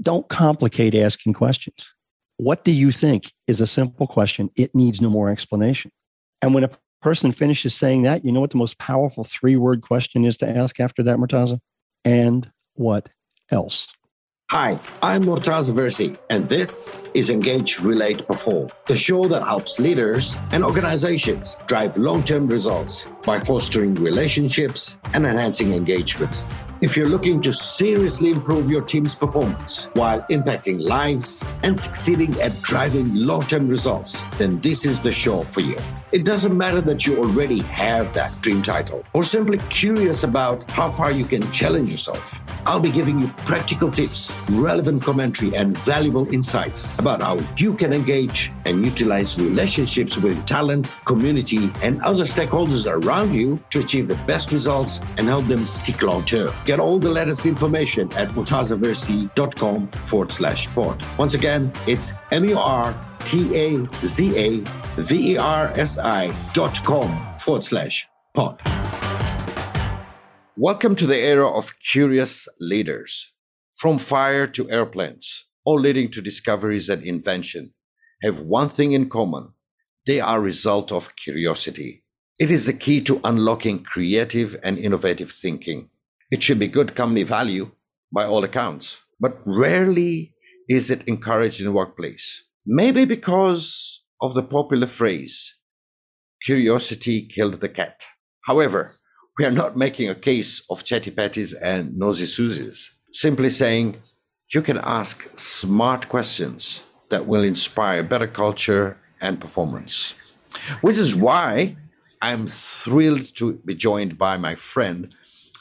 don't complicate asking questions. What do you think is a simple question? It needs no more explanation. And when a person finishes saying that, you know what the most powerful three word question is to ask after that, Murtaza? And what else? Hi, I'm Murtaza Versi, and this is Engage, Relate, Perform, the show that helps leaders and organizations drive long term results by fostering relationships and enhancing engagement. If you're looking to seriously improve your team's performance while impacting lives and succeeding at driving long term results, then this is the show for you. It doesn't matter that you already have that dream title or simply curious about how far you can challenge yourself. I'll be giving you practical tips, relevant commentary, and valuable insights about how you can engage and utilize relationships with talent, community, and other stakeholders around you to achieve the best results and help them stick long term. Get all the latest information at murtazaversi.com forward slash pod. Once again, it's M U R T A Z A V E R S I dot com forward slash pod. Welcome to the era of curious leaders. From fire to airplanes, all leading to discoveries and invention, have one thing in common they are a result of curiosity. It is the key to unlocking creative and innovative thinking. It should be good company value by all accounts, but rarely is it encouraged in the workplace. Maybe because of the popular phrase, curiosity killed the cat. However, we are not making a case of chatty patties and nosy Susies, simply saying you can ask smart questions that will inspire better culture and performance. Which is why I'm thrilled to be joined by my friend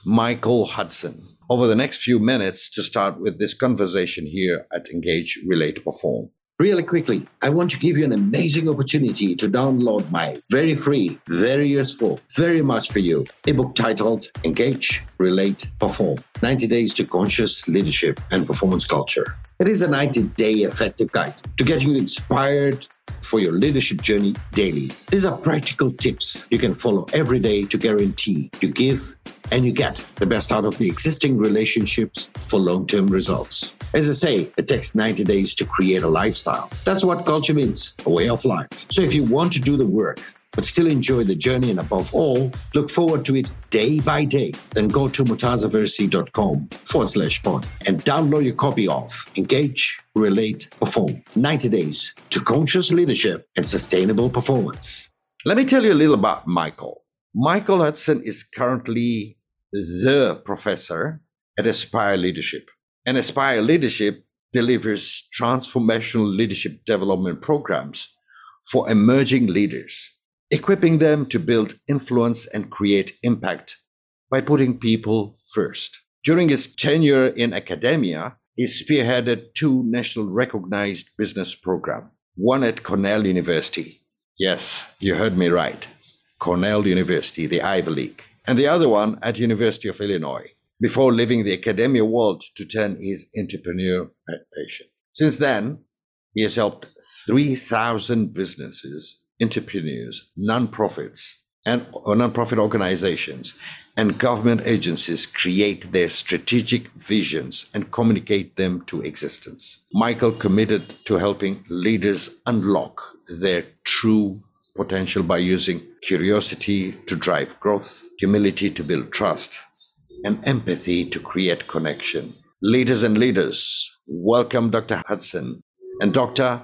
Michael Hudson over the next few minutes to start with this conversation here at Engage, Relate, Perform. Really quickly, I want to give you an amazing opportunity to download my very free, very useful, very much for you ebook titled Engage, Relate, Perform 90 Days to Conscious Leadership and Performance Culture. It is a 90 day effective guide to get you inspired for your leadership journey daily. These are practical tips you can follow every day to guarantee you give and you get the best out of the existing relationships for long term results. As I say, it takes 90 days to create a lifestyle. That's what culture means a way of life. So if you want to do the work, but still enjoy the journey and above all, look forward to it day by day, then go to murtazaversi.com forward slash pod and download your copy of Engage, Relate, Perform 90 Days to Conscious Leadership and Sustainable Performance. Let me tell you a little about Michael. Michael Hudson is currently the professor at Aspire Leadership. And Aspire Leadership delivers transformational leadership development programs for emerging leaders, equipping them to build influence and create impact by putting people first. During his tenure in academia, he spearheaded two national recognized business programs, one at Cornell University. Yes, you heard me right. Cornell University, the Ivy League and the other one at University of Illinois, before leaving the academia world to turn his entrepreneur passion. Since then, he has helped 3,000 businesses, entrepreneurs, nonprofits, and or nonprofit organizations and government agencies create their strategic visions and communicate them to existence. Michael committed to helping leaders unlock their true potential by using curiosity to drive growth, humility to build trust, and empathy to create connection. Leaders and leaders, welcome Dr. Hudson and Dr.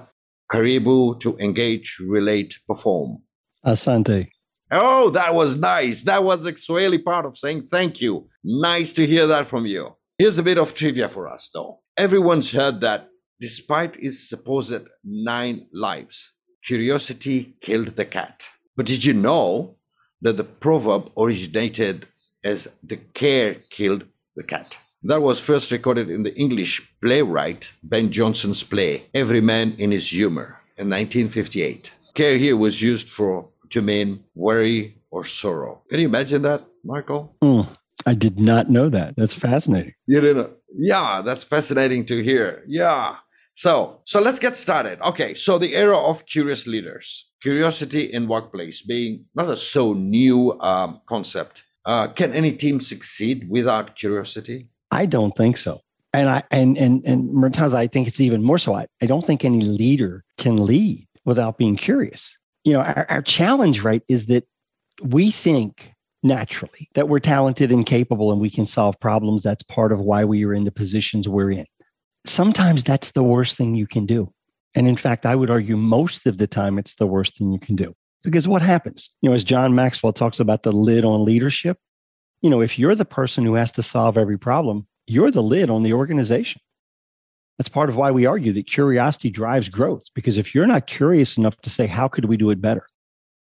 Karibu to engage, relate, perform. Asante. Oh, that was nice. That was the Swahili part of saying thank you. Nice to hear that from you. Here's a bit of trivia for us, though. Everyone's heard that despite his supposed nine lives, curiosity killed the cat. But did you know that the proverb originated as the care killed the cat? That was first recorded in the English playwright Ben Jonson's play Every Man in His Humor in 1958. Care here was used for to mean worry or sorrow. Can you imagine that, Michael? Mm, I did not know that. That's fascinating. You didn't? Yeah, that's fascinating to hear. Yeah. So, so let's get started. Okay, so the era of curious leaders, curiosity in workplace being not a so new um, concept. Uh, can any team succeed without curiosity? I don't think so. And I and and and Murtaza, I think it's even more so. I, I don't think any leader can lead without being curious. You know, our, our challenge, right, is that we think naturally that we're talented and capable and we can solve problems. That's part of why we are in the positions we're in. Sometimes that's the worst thing you can do. And in fact, I would argue most of the time it's the worst thing you can do. Because what happens? You know, as John Maxwell talks about the lid on leadership, you know, if you're the person who has to solve every problem, you're the lid on the organization. That's part of why we argue that curiosity drives growth. Because if you're not curious enough to say, how could we do it better?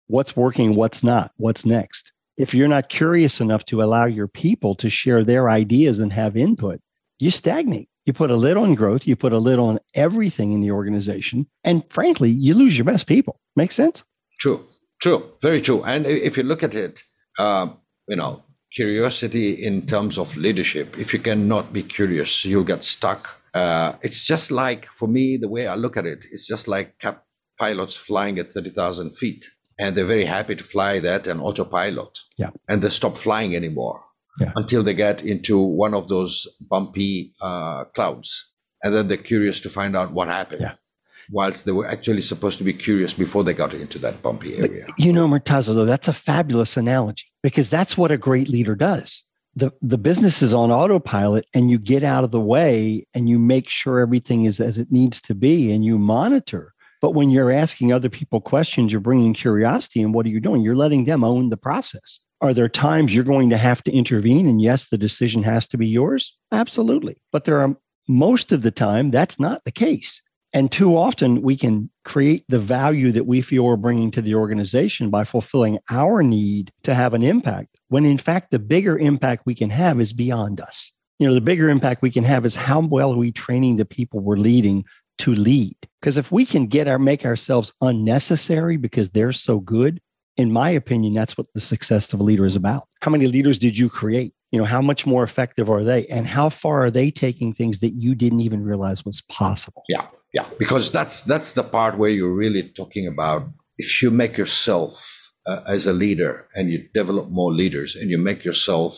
What's working? What's not? What's next? If you're not curious enough to allow your people to share their ideas and have input, you stagnate. You put a lid on growth, you put a lid on everything in the organization. And frankly, you lose your best people. Make sense? True, true, very true. And if you look at it, uh, you know, curiosity in terms of leadership, if you cannot be curious, you'll get stuck. Uh, it's just like, for me, the way I look at it, it's just like cap pilots flying at 30,000 feet. And they're very happy to fly that and autopilot. Yeah. And they stop flying anymore Yeah. until they get into one of those bumpy uh, clouds. And then they're curious to find out what happened. Yeah. Whilst they were actually supposed to be curious before they got into that bumpy area. You know, Murtaza, though, that's a fabulous analogy because that's what a great leader does. The, the business is on autopilot and you get out of the way and you make sure everything is as it needs to be and you monitor. But when you're asking other people questions, you're bringing curiosity. And what are you doing? You're letting them own the process. Are there times you're going to have to intervene? And yes, the decision has to be yours? Absolutely. But there are most of the time, that's not the case. And too often, we can create the value that we feel we're bringing to the organization by fulfilling our need to have an impact, when in fact, the bigger impact we can have is beyond us. You know, the bigger impact we can have is how well are we training the people we're leading to lead? Because if we can get our make ourselves unnecessary because they're so good, in my opinion, that's what the success of a leader is about. How many leaders did you create? You know, how much more effective are they? And how far are they taking things that you didn't even realize was possible? Yeah, yeah. Because that's that's the part where you're really talking about if you make yourself uh, as a leader and you develop more leaders and you make yourself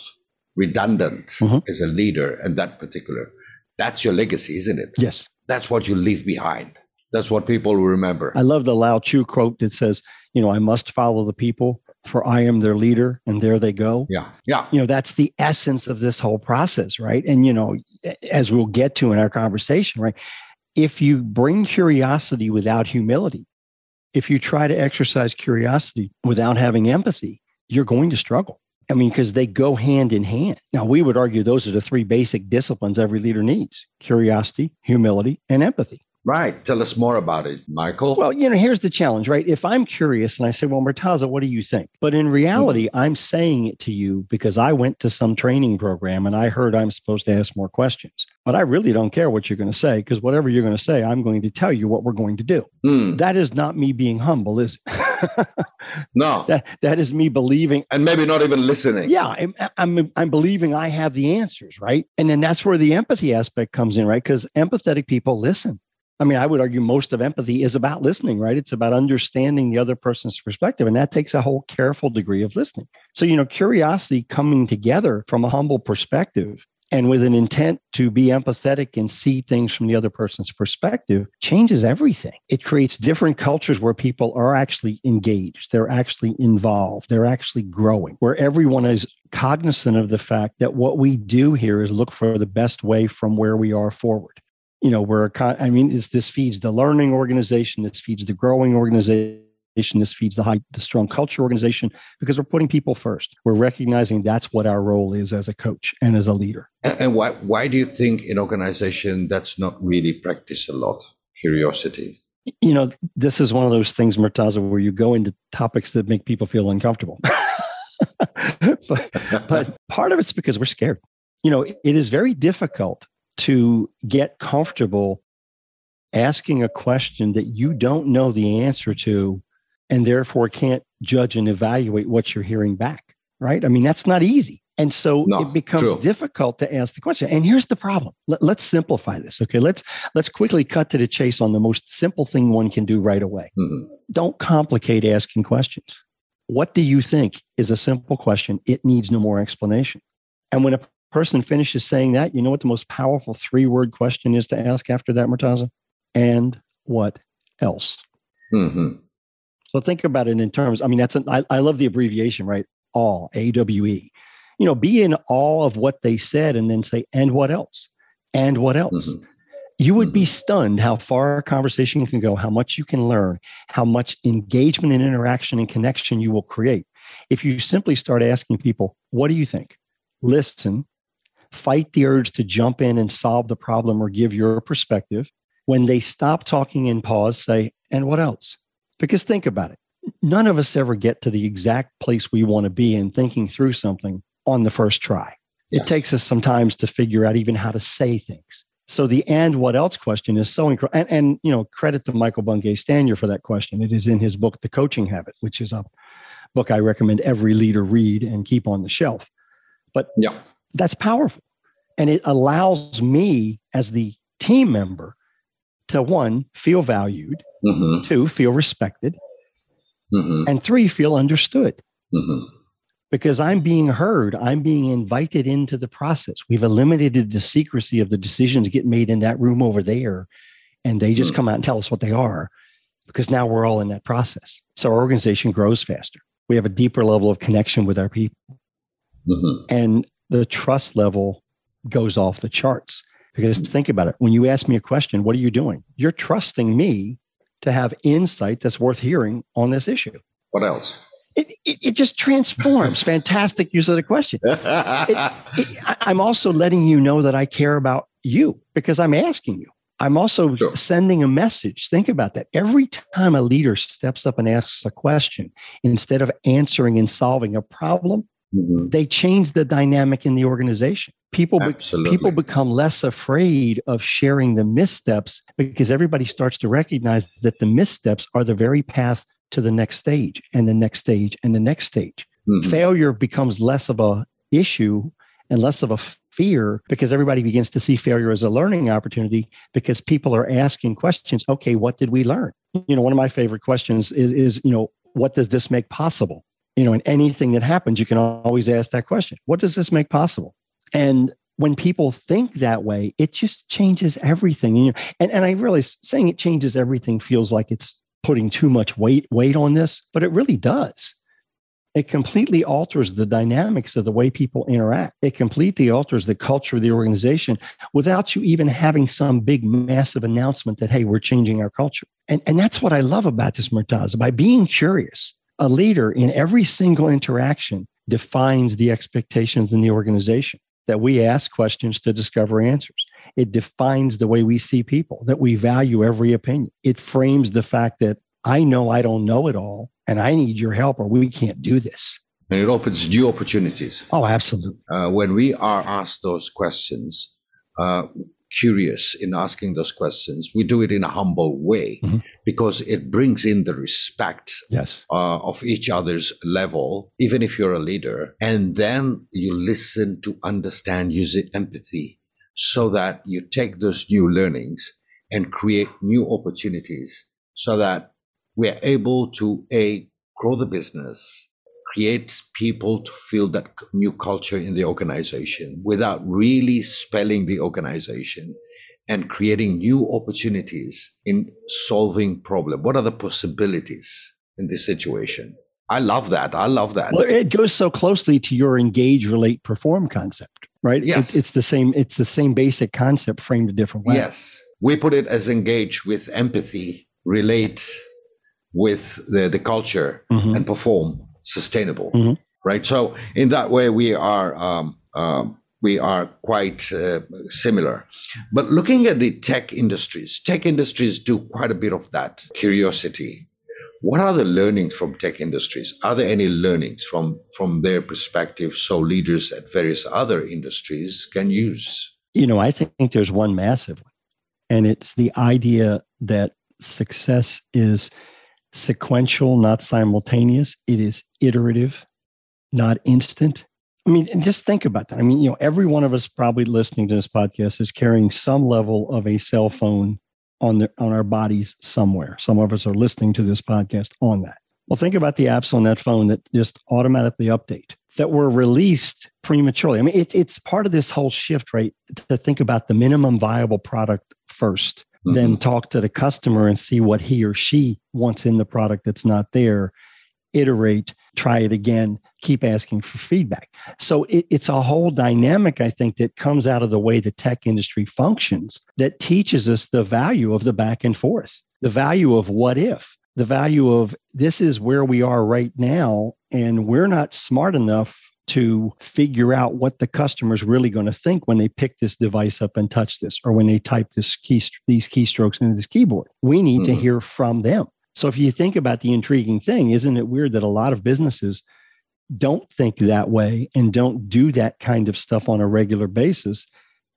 redundant Mhm. as a leader and that particular that's your legacy isn't it Yes. that's what you leave behind that's what people will remember I love the Lao Tzu quote that says, you know, I must follow the people, for I am their leader, and there they go. yeah yeah You know, that's the essence of this whole process, right? And, you know, as we'll get to in our conversation, right? If you bring curiosity without humility, if you try to exercise curiosity without having empathy, you're going to struggle. I mean, because they go hand in hand. Now, we would argue those are the three basic disciplines every leader needs curiosity, humility, and empathy. Right tell us more about it michael Well, you know, here's the challenge, right? If I'm curious and I say, well, Murtaza, what do you think? But in reality, I'm saying it to you because I went to some training program and I heard I'm supposed to ask more questions. But I really don't care what you're going to say because whatever you're going to say, I'm going to tell you what we're going to do. Hmm, That is not me being humble, is it? no that, that is me believing and maybe not even listening yeah I'm, I'm i'm believing i have the answers right and then that's where the empathy aspect comes in right because empathetic people listen i mean i would argue most of empathy is about listening right it's about understanding the other person's perspective and that takes a whole careful degree of listening so you know curiosity coming together from a humble perspective and with an intent to be empathetic and see things from the other person's perspective changes everything. It creates different cultures where people are actually engaged, they're actually involved, they're actually growing, where everyone is cognizant of the fact that what we do here is look for the best way from where we are forward. You know, we're, a con- I mean, it's, this feeds the learning organization, this feeds the growing organization. This feeds the high, the strong culture organization because we're putting people first. We're recognizing that's what our role is as a coach and as a leader. and, and why why do you think in organization that's not really practiced a lot curiosity you know, this is one of those things, Murtaza, where you go into topics that make people feel uncomfortable. but, but part of it's because we're scared. You know, it is very difficult to get comfortable asking a question that you don't know the answer to and therefore can't judge and evaluate what you're hearing back. Right. I mean, that's not easy. And so No, it becomes true. difficult to ask the question. And here's the problem. Let, let's simplify this. Okay. Let's let's quickly cut to the chase on the most simple thing one can do right away. Mhm. Don't complicate asking questions. What do you think is a simple question? It needs no more explanation. And when a person finishes saying that, you know what the most powerful three word question is to ask after that, Murtaza? And what else? Mm-hmm. So think about it in terms, I mean, that's, an, I, I love the abbreviation, right? All, A W E. You know, be in awe of what they said and then say, and what else? And what else? Mm-hmm. You would be stunned how far a conversation can go, how much you can learn, how much engagement and interaction and connection you will create. If you simply start asking people, what do you think? Listen, fight the urge to jump in and solve the problem or give your perspective. When they stop talking and pause, say, and what else? Because think about it. None of us ever get to the exact place we want to be in thinking through something on the first try. It takes us sometimes to figure out even how to say things. So the and what else question is so incredible. And, and, you know, credit to Michael Bungay Stanier for that question. It is in his book, The Coaching Habit, which is a book I recommend every leader read and keep on the shelf. But yeah. That's powerful. And it allows me as the team member to one, feel valued, Mm-hmm. two, feel respected, Mm-hmm. and three, feel understood Mm-hmm. because I'm being heard. I'm being invited into the process. We've eliminated the secrecy of the decisions get made in that room over there, and they just Hmm. come out and tell us what they are because now we're all in that process. So our organization grows faster. We have a deeper level of connection with our people, Mm-hmm. and the trust level goes off the charts. Because think about it when you ask me a question, what are you doing? You're trusting me to have insight that's worth hearing on this issue. What else? It, it, it just transforms. Fantastic use of the question. It- I'm also letting you know that I care about you because I'm asking you. I'm also Sure. sending a message. Think about that. Every time a leader steps up and asks a question, instead of answering and solving a problem, Mhm. they change the dynamic in the organization. People, be- people become less afraid of sharing the missteps because everybody starts to recognize that the missteps are the very path to the next stage and the next stage and the next stage Mhm. failure becomes less of a issue and less of a fear because everybody begins to see failure as a learning opportunity because people are asking questions okay what did we learn you know one of my favorite questions is is you know what does this make possible you know in anything that happens you can always ask that question what does this make possible and when people think that way it just changes everything and, you know, and, and i realize saying it changes everything feels like it's putting too much weight weight on this but it really does it completely alters the dynamics of the way people interact. It completely alters the culture of the organization without you even having some big, massive announcement that, hey, we're changing our culture. And, and that's what I love about this, Murtaza. By being curious, a leader in every single interaction defines the expectations in the organization that we ask questions to discover answers. It defines the way we see people, that we value every opinion. It frames the fact that I know I don't know it all and I need your help or we can't do this. And it opens new opportunities. Oh, absolutely. Uh, when we are asked those questions, uh, curious in asking those questions, we do it in a humble way Mhm. because it brings in the respect Yes. uh, of each other's level, even if you're a leader. And then you listen to understand using empathy so that you take those new learnings and create new opportunities so that we're able to a grow the business create people to feel that new culture in the organization without really spelling the organization and creating new opportunities in solving problem what are the possibilities in this situation i love that i love that Well, it goes so closely to your engage, relate, perform concept, right? Yes. It's, it's the same. It's the same basic concept framed a different way. Yes. We put it as engage with empathy, relate with the, the culture, Mhm. and perform sustainable. Mhm. Right. So in that way, we are um, um, we are quite uh, similar. But looking at the tech industries, tech industries do quite a bit of that curiosity. What are the learnings from tech industries? Are there any learnings from from their perspective so leaders at various other industries can use? You know, I think there's one massive one, and it's the idea that success is sequential, not simultaneous. It is iterative, not instant. I mean, just think about that. I mean, you know, every one of us probably listening to this podcast is carrying some level of a cell phone on the on our bodies somewhere. Some of us are listening to this podcast on that. Well, think about the apps on that phone that just automatically update that were released prematurely. I mean, it's it's part of this whole shift, right? To think about the minimum viable product 1st mm-hmm. then talk to the customer and see what he or she wants in the product that's not there, iterate, try it again, keep asking for feedback. So it, it's a whole dynamic, I think, that comes out of the way the tech industry functions that teaches us the value of the back and forth, the value of what if, the value of this is where we are right now, and we're not smart enough to figure out what the customer's really going to think when they pick this device up and touch this or when they type this key these keystrokes into this keyboard. We need mm-hmm. to hear from them. So if you think about the intriguing thing, isn't it weird that a lot of businesses don't think that way and don't do that kind of stuff on a regular basis,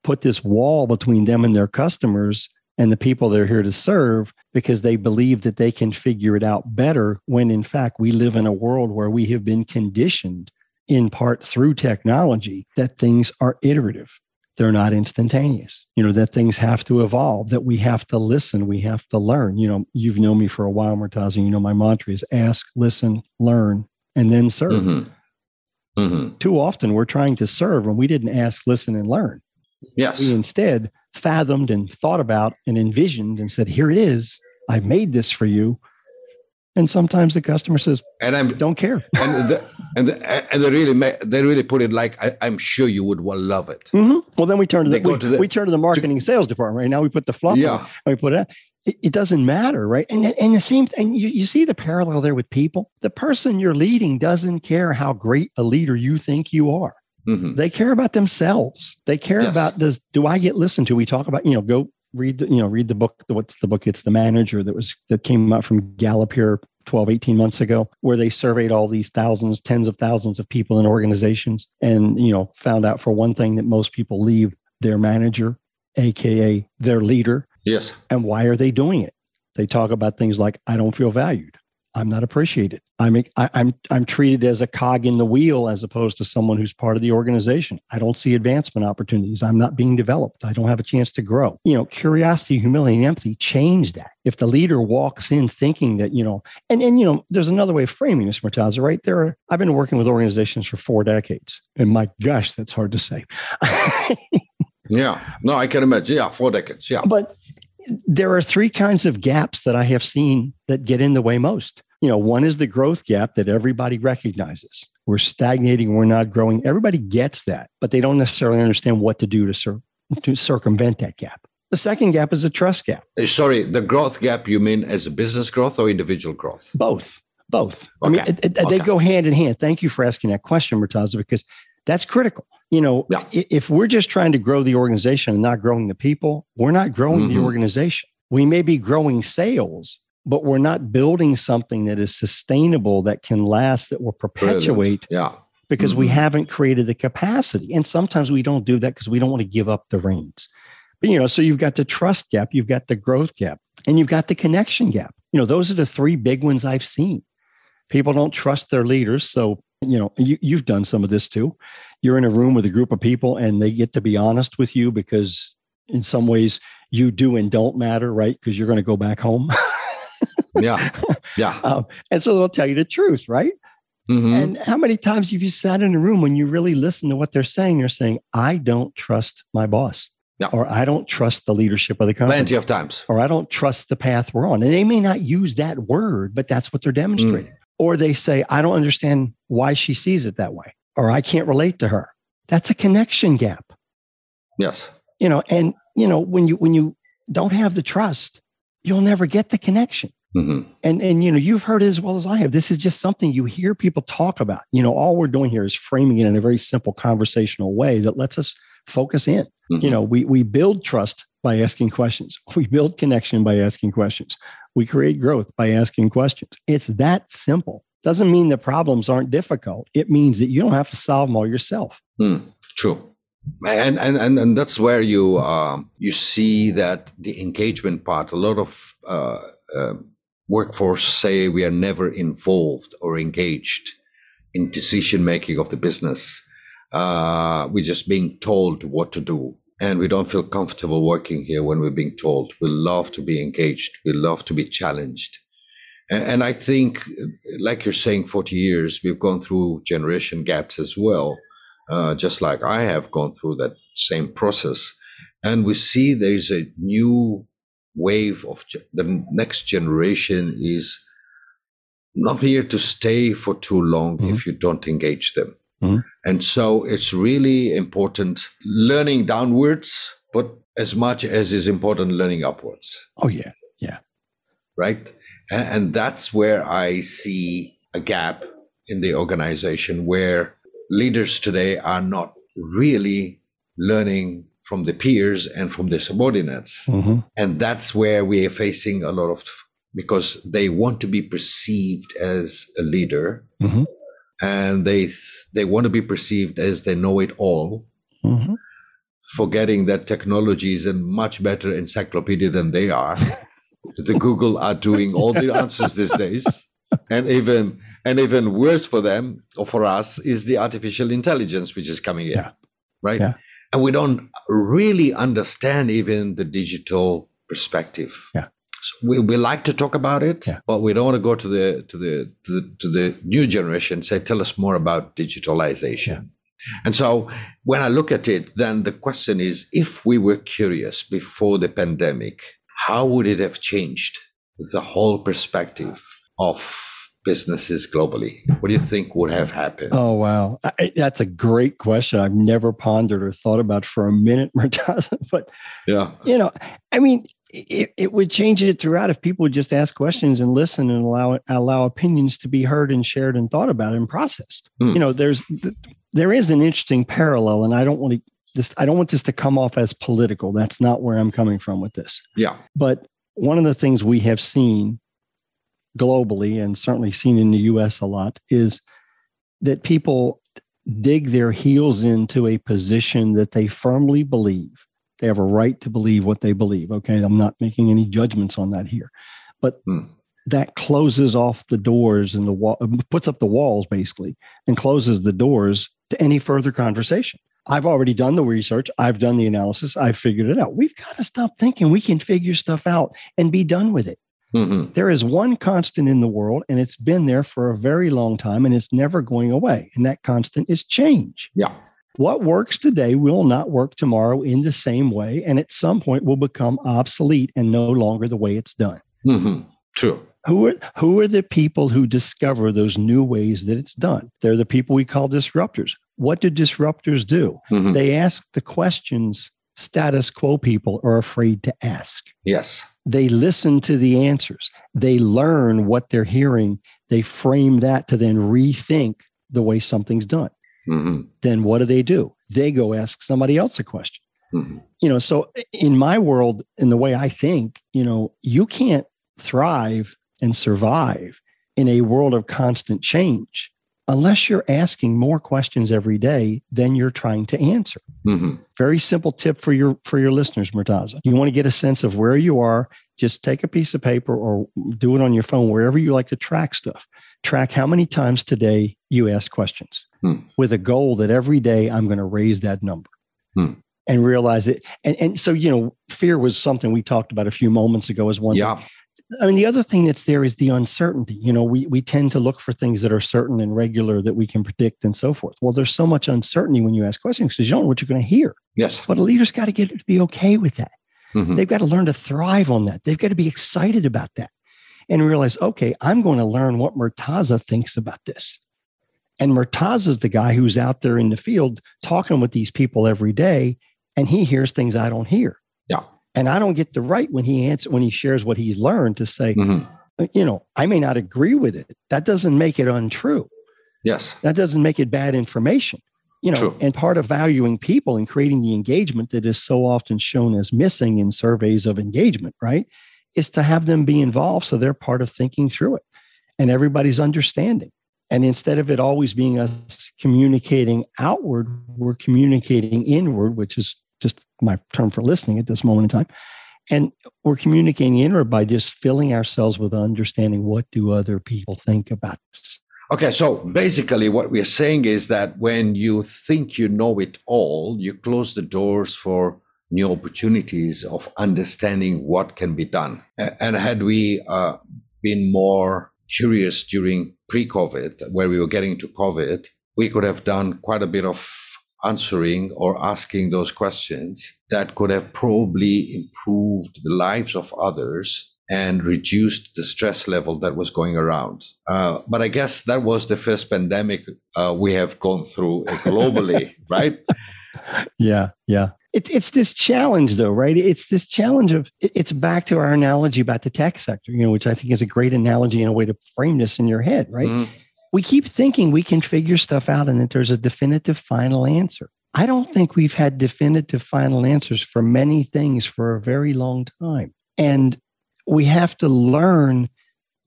put this wall between them and their customers and the people they're here to serve because they believe that they can figure it out better when in fact we live in a world where we have been conditioned in part through technology that things are iterative. They're not instantaneous. You know that things have to evolve that we have to listen we have to learn. You know you've known me for a while Murtaza you know my mantra is ask listen learn and then serve. Mm-hmm. Mm-hmm. too often we're trying to serve and we didn't ask listen and learn. Yes. We instead fathomed and thought about and envisioned and said here it is. I made this for you and sometimes the customer says, "And I don't care." And the, and the, and they really they really put it like, I, am sure you would well love it." Mm-hmm. Well, then we turn to the, we, to the, we, turn to the marketing to, sales department. Right now, we put the fluff. Yeah, on, we put it. It, it doesn't matter, right? And and the same, and you, you see the parallel there with people. The person you're leading doesn't care how great a leader you think you are. Mm-hmm. They care about themselves. They care yes. about does do I get listened to? We talk about you know go read you know read the book what's the book? It's the manager that was that came out from gallup here 12 18 months ago where they surveyed all these thousands tens of thousands of people in organizations and you know found out for one thing that most people leave their manager aka their leader. Yes. And why are they doing it? They talk about things like i don't feel valued I'm not appreciated. I'm I, am i I'm treated as a cog in the wheel as opposed to someone who's part of the organization. I don't see advancement opportunities. I'm not being developed. I don't have a chance to grow. You know, curiosity, humility, and empathy change that. If the leader walks in thinking that you know, and and you know, there's another way of framing this, Murtaza. Right there, are, I've been working with organizations for four decades, and my gosh, that's hard to say. yeah, no, I can imagine. Yeah, four decades. Yeah, but there are three kinds of gaps that I have seen that get in the way most. You know, one is the growth gap that everybody recognizes. We're stagnating, we're not growing. Everybody gets that, but they don't necessarily understand what to do to, cir- to circumvent that gap. The second gap is a trust gap. Uh, sorry, the growth gap you mean as a business growth or individual growth? Both. Both. Okay. I mean, okay. they go hand in hand. Thank you for asking that question, Murtaza, because that's critical. You know, yeah. if we're just trying to grow the organization and not growing the people, we're not growing mm-hmm. the organization. We may be growing sales, but we're not building something that is sustainable, that can last, that will perpetuate. Brilliant. Yeah. Because mm-hmm. we haven't created the capacity. And sometimes we don't do that because we don't want to give up the reins. But, you know, so you've got the trust gap, you've got the growth gap, and you've got the connection gap. You know, those are the three big ones I've seen. People don't trust their leaders. So you know you, you've done some of this too you're in a room with a group of people and they get to be honest with you because in some ways you do and don't matter right because you're going to go back home yeah yeah um, and so they'll tell you the truth right mm-hmm. and how many times have you sat in a room when you really listen to what they're saying they're saying i don't trust my boss yeah. Or I don't trust the leadership of the company. Plenty of times. Or I don't trust the path we're on. And they may not use that word, but that's what they're demonstrating. Mm or they say, I don't understand why she sees it that way, or I can't relate to her. That's a connection gap. Yes. You know, and you know, when you when you don't have the trust, you'll never get the connection. Mm-hmm. And and you know, you've heard it as well as I have. This is just something you hear people talk about. You know, all we're doing here is framing it in a very simple conversational way that lets us focus in. Mm-hmm. You know, we we build trust by asking questions. We build connection by asking questions. We create growth by asking questions. It's that simple. Doesn't mean the problems aren't difficult. It means that you don't have to solve them all yourself. Mm, true. And, and and and that's where you uh, you see that the engagement part. A lot of uh, uh, workforce say we are never involved or engaged in decision making of the business. Uh, we're just being told what to do and we don't feel comfortable working here when we're being told. We love to be engaged. We love to be challenged. And, and I think, like you're saying, 40 years, we've gone through generation gaps as well, uh, just like I have gone through that same process. And we see there's a new wave of ge- the next generation is not here to stay for too long Mhm. if you don't engage them. Mhm. And so it's really important learning downwards, but as much as is important learning upwards Oh yeah. yeah. right? And, and that's where I see a gap in the organization where leaders today are not really learning from the peers and from the subordinates. hmm And that's where we are facing a lot of because they want to be perceived as a leader. Hmm and they they want to be perceived as they know it all. Hmm forgetting that technology is a much better encyclopedia than they are. the Google are doing all the answers these days. And even and even worse for them or for us is the artificial intelligence which is coming in. Yeah. Right? Yeah. And we don't really understand even the digital perspective. Yeah. So we, we like to talk about it, Yeah. but we don't want to go to the to the to the to the new generation and say, tell us more about digitalization. And so when I look at it, then the question is if we were curious before the pandemic, how would it have changed the whole perspective of businesses globally? What do you think would have happened? Oh wow, I, that's a great question. I've never pondered or thought about for a minute, Murtaza. But yeah. you know, I mean, it, it would change it throughout if people would just ask questions and listen and allow allow opinions to be heard and shared and thought about and processed. Hmm. You know, there's there is an interesting parallel, and I don't want to this. I don't want this to come off as political. That's not where I'm coming from with this. Yeah. But one of the things we have seen globally and certainly seen in the US a lot is that people dig their heels into a position that they firmly believe. They have a right to believe what they believe. Okay. I'm not making any judgments on that here. But Hmm. that closes off the doors and the wall puts up the walls basically and closes the doors to any further conversation. I've already done the research. I've done the analysis. I've figured it out. We've got to stop thinking we can figure stuff out and be done with it. Mhm. There is one constant in the world, and it's been there for a very long time, and it's never going away. And that constant is change. Yeah. What works today will not work tomorrow in the same way, and at some point will become obsolete and no longer the way it's done. Mhm. True. Who are, who are the people who discover those new ways that it's done? They're the people we call disruptors. What do disruptors do? Mhm. They ask the questions status quo people are afraid to ask. Yes. They listen to the answers. They learn what they're hearing. They frame that to then rethink the way something's done. Mhm. Then what do they do? They go ask somebody else a question. Mhm. You know, so in my world, in the way I think, you know, you can't thrive and survive in a world of constant change unless you're asking more questions every day than you're trying to answer Mhm. very simple tip for your for your listeners murtaza you want to get a sense of where you are just take a piece of paper or do it on your phone wherever you like to track stuff track how many times today you ask questions Hmm. with a goal that every day i'm going to raise that number Hmm. and realize it and, and so you know fear was something we talked about a few moments ago as one thing. I mean, the other thing that's there is the uncertainty. You know, we we tend to look for things that are certain and regular that we can predict and so forth. Well, there's so much uncertainty when you ask questions because you don't know what you're going to hear. Yes. But a leader's got to get to be okay with that. Mhm. They've got to learn to thrive on that. They've got to be excited about that and realize, okay, I'm going to learn what Murtaza thinks about this. And Murtaza's the guy who's out there in the field talking with these people every day, and he hears things I don't hear. And I don't get the right when he answers when he shares what he's learned to say, Mhm. you know, I may not agree with it. That doesn't make it untrue. Yes. That doesn't make it bad information. You know, True. and part of valuing people and creating the engagement that is so often shown as missing in surveys of engagement, right? Is to have them be involved so they're part of thinking through it and everybody's understanding. And instead of it always being us communicating outward, we're communicating inward, which is just my term for listening at this moment in time. And we're communicating inward by just filling ourselves with understanding what do other people think about this. Okay, so basically, what we're saying is that when you think you know it all, you close the doors for new opportunities of understanding what can be done. And had we uh, been more curious during pre COVID, where we were getting to COVID, we could have done quite a bit of answering or asking those questions that could have probably improved the lives of others and reduced the stress level that was going around. Uh, but I guess that was the first pandemic uh, we have gone through globally, right? Yeah, yeah. It's it's this challenge though, right? It's this challenge of it's back to our analogy about the tech sector, you know, which I think is a great analogy and a way to frame this in your head, right? Mm. We keep thinking we can figure stuff out and that there's a definitive final answer. I don't think we've had definitive final answers for many things for a very long time. And we have to learn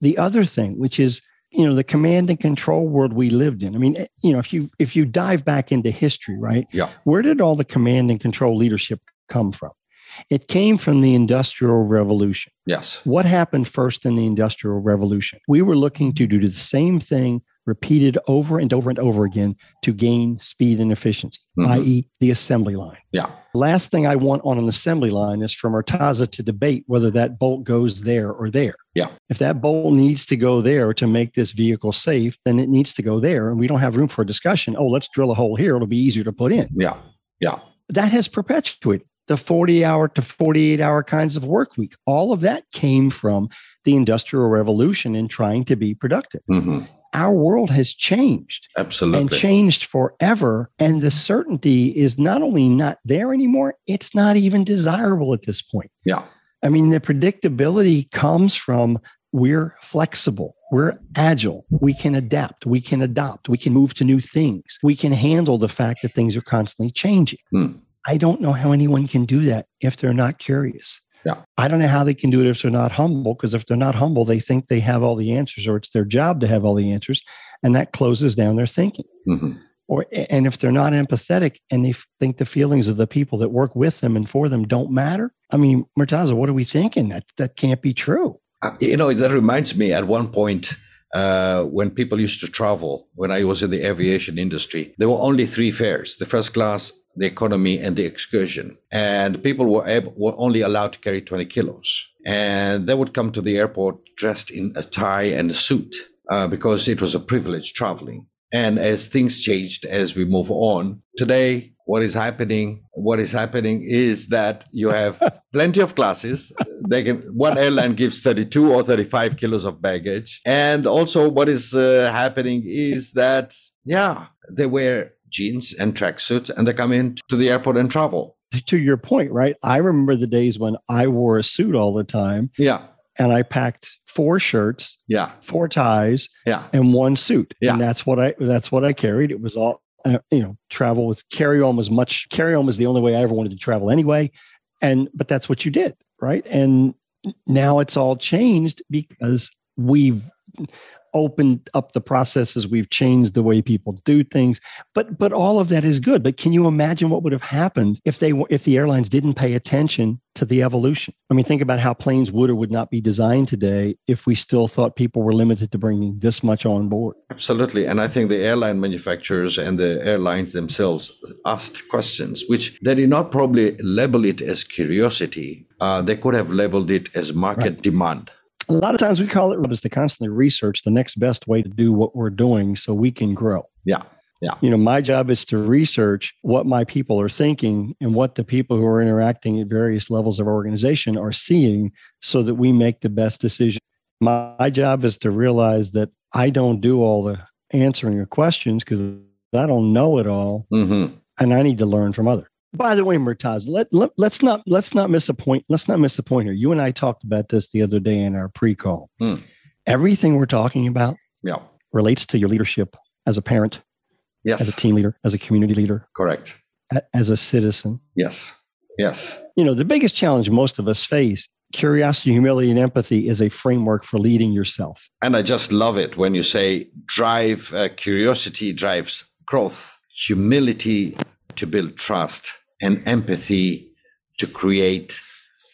the other thing, which is you know the command and control world we lived in. I mean you know if you if you dive back into history right? Yeah. Where did all the command and control leadership come from? It came from the industrial revolution. Yes. What happened first in the industrial revolution? We were looking to do the same thing repeated over and over and over again to gain speed and efficiency, mm-hmm. i.e., the assembly line. Yeah. Last thing I want on an assembly line is for Murtaza to debate whether that bolt goes there or there. Yeah. If that bolt needs to go there to make this vehicle safe, then it needs to go there. And we don't have room for a discussion. Oh, let's drill a hole here. It'll be easier to put in. Yeah. Yeah. That has perpetuated the 40 hour to 48 hour kinds of work week. All of that came from the Industrial Revolution and trying to be productive. Mm-hmm our world has changed. Absolutely. And changed forever. And the certainty is not only not there anymore, it's not even desirable at this point. Yeah. I mean, the predictability comes from we're flexible, we're agile, we can adapt, we can adopt, we can move to new things, we can handle the fact that things are constantly changing. Hmm. I don't know how anyone can do that if they're not curious. Yeah. I don't know how they can do it if they're not humble, because if they're not humble, they think they have all the answers or it's their job to have all the answers. And that closes down their thinking. Mm-hmm. Or, and if they're not empathetic and they think the feelings of the people that work with them and for them don't matter, I mean, Murtaza, what are we thinking? That that can't be true. Uh, you know, that reminds me at one point uh, when people used to travel, when I was in the aviation industry, there were only three fares the first class, the economy and the excursion. And people were, able, were only allowed to carry 20 kilos. And they would come to the airport dressed in a tie and a suit uh, because it was a privilege traveling. And as things changed as we move on, today, what is happening? What is happening is that you have plenty of classes. They can one airline gives 32 or 35 kilos of baggage, and also what is uh, happening is that yeah, they wear jeans and tracksuits and they come in to the airport and travel. To your point, right? I remember the days when I wore a suit all the time. Yeah. And I packed four shirts, yeah, four ties, yeah, and one suit. Yeah. And that's what I that's what I carried. It was all uh, you know, travel with carry on was much carry on was the only way I ever wanted to travel anyway. And but that's what you did, right? And now it's all changed because we've opened up the processes. We've changed the way people do things. But but all of that is good. But can you imagine what would have happened if they if the airlines didn't pay attention to the evolution? I mean think about how planes would or would not be designed today if we still thought people were limited to bringing this much on board. Absolutely. And i think the airline manufacturers and the airlines themselves asked questions which they did not probably label it as curiosity. Uh, they could have labeled it as market right. demand a lot of times we call it is to constantly research the next best way to do what we're doing so we can grow. Yeah. Yeah. You know, my job is to research what my people are thinking and what the people who are interacting at various levels of organization are seeing so that we make the best decision. My, my job is to realize that I don't do all the answering of questions because I don't know it all. Mm-hmm. And I need to learn from others. By the way, Murtaz, let, let us not let's not miss a point. Let's not miss a point here. You and I talked about this the other day in our pre-call. Mm. Everything we're talking about yeah. relates to your leadership as a parent, yes, as a team leader, as a community leader, correct, as a citizen. Yes, yes. You know, the biggest challenge most of us face curiosity, humility, and empathy is a framework for leading yourself. And I just love it when you say drive uh, curiosity drives growth, humility to build trust, and empathy to create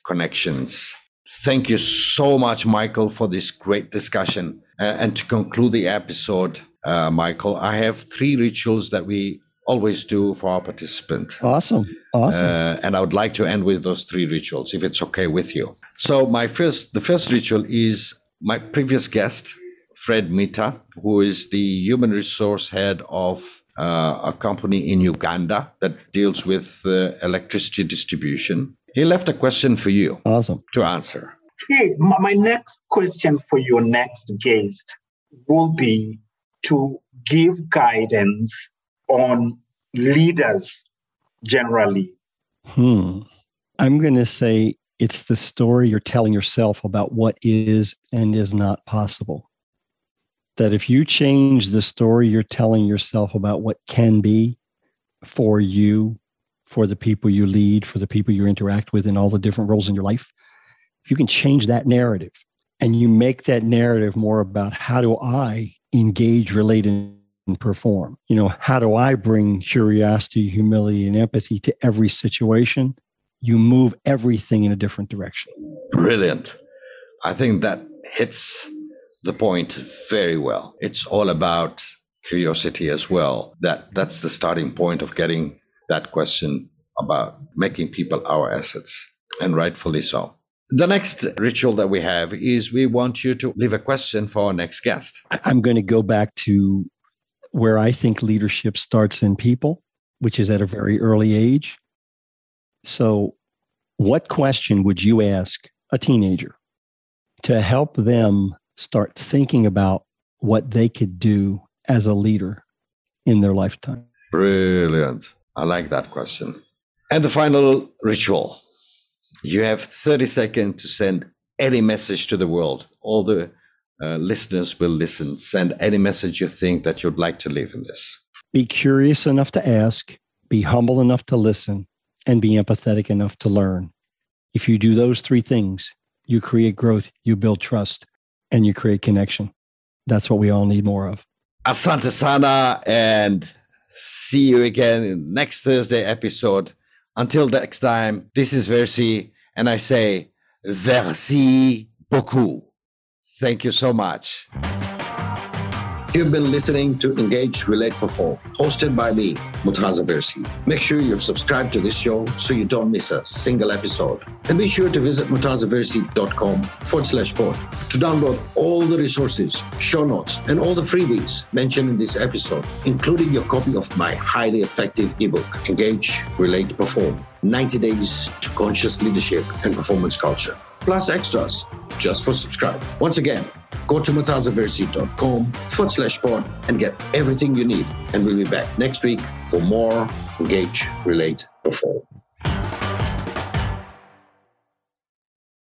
connections. Thank you so much, Michael, for this great discussion. Uh, and to conclude the episode, uh, Michael, I have three rituals that we always do for our participant. Awesome. Awesome. Uh, and I would like to end with those three rituals, if it's okay with you. So my first, the first ritual is my previous guest, Fred Mita, who is the human resource head of uh, a company in Uganda that deals with uh, electricity distribution. He left a question for you. Awesome. To answer. Okay, my next question for your next guest will be to give guidance on leaders generally. Hmm. I'm going to say it's the story you're telling yourself about what is and is not possible. That if you change the story you're telling yourself about what can be for you, for the people you lead, for the people you interact with in all the different roles in your life, if you can change that narrative and you make that narrative more about how do I engage, relate, and perform? You know, how do I bring curiosity, humility, and empathy to every situation? You move everything in a different direction. Brilliant. I think that hits the point very well. It's all about curiosity as well. That that's the starting point of getting that question about making people our assets, and rightfully so. The next ritual that we have is we want you to leave a question for our next guest. I'm going to go back to where I think leadership starts in people, which is at a very early age. So, what question would you ask a teenager to help them start thinking about what they could do as a leader in their lifetime? Brilliant. I like that question. And the final ritual you have 30 seconds to send any message to the world. All the uh, listeners will listen. Send any message you think that you'd like to leave in this. Be curious enough to ask, be humble enough to listen, and be empathetic enough to learn. If you do those three things, you create growth, you build trust, and you create connection. That's what we all need more of. Asante Sana, and see you again in next Thursday episode. Until next time, this is Versi and I say, Merci beaucoup. Thank you so much. You've been listening to Engage, Relate, Perform, hosted by me, Murtaza Versi. Make sure you've subscribed to this show so you don't miss a single episode. And be sure to visit murtazaversi.com forward slash sport to download all the resources, show notes, and all the freebies mentioned in this episode, including your copy of my highly effective ebook, Engage, Relate, Perform 90 Days to Conscious Leadership and Performance Culture, plus extras just for subscribe. Once again, Go to murtazaversi.com forward slash sport and get everything you need. And we'll be back next week for more Engage, Relate, Perform.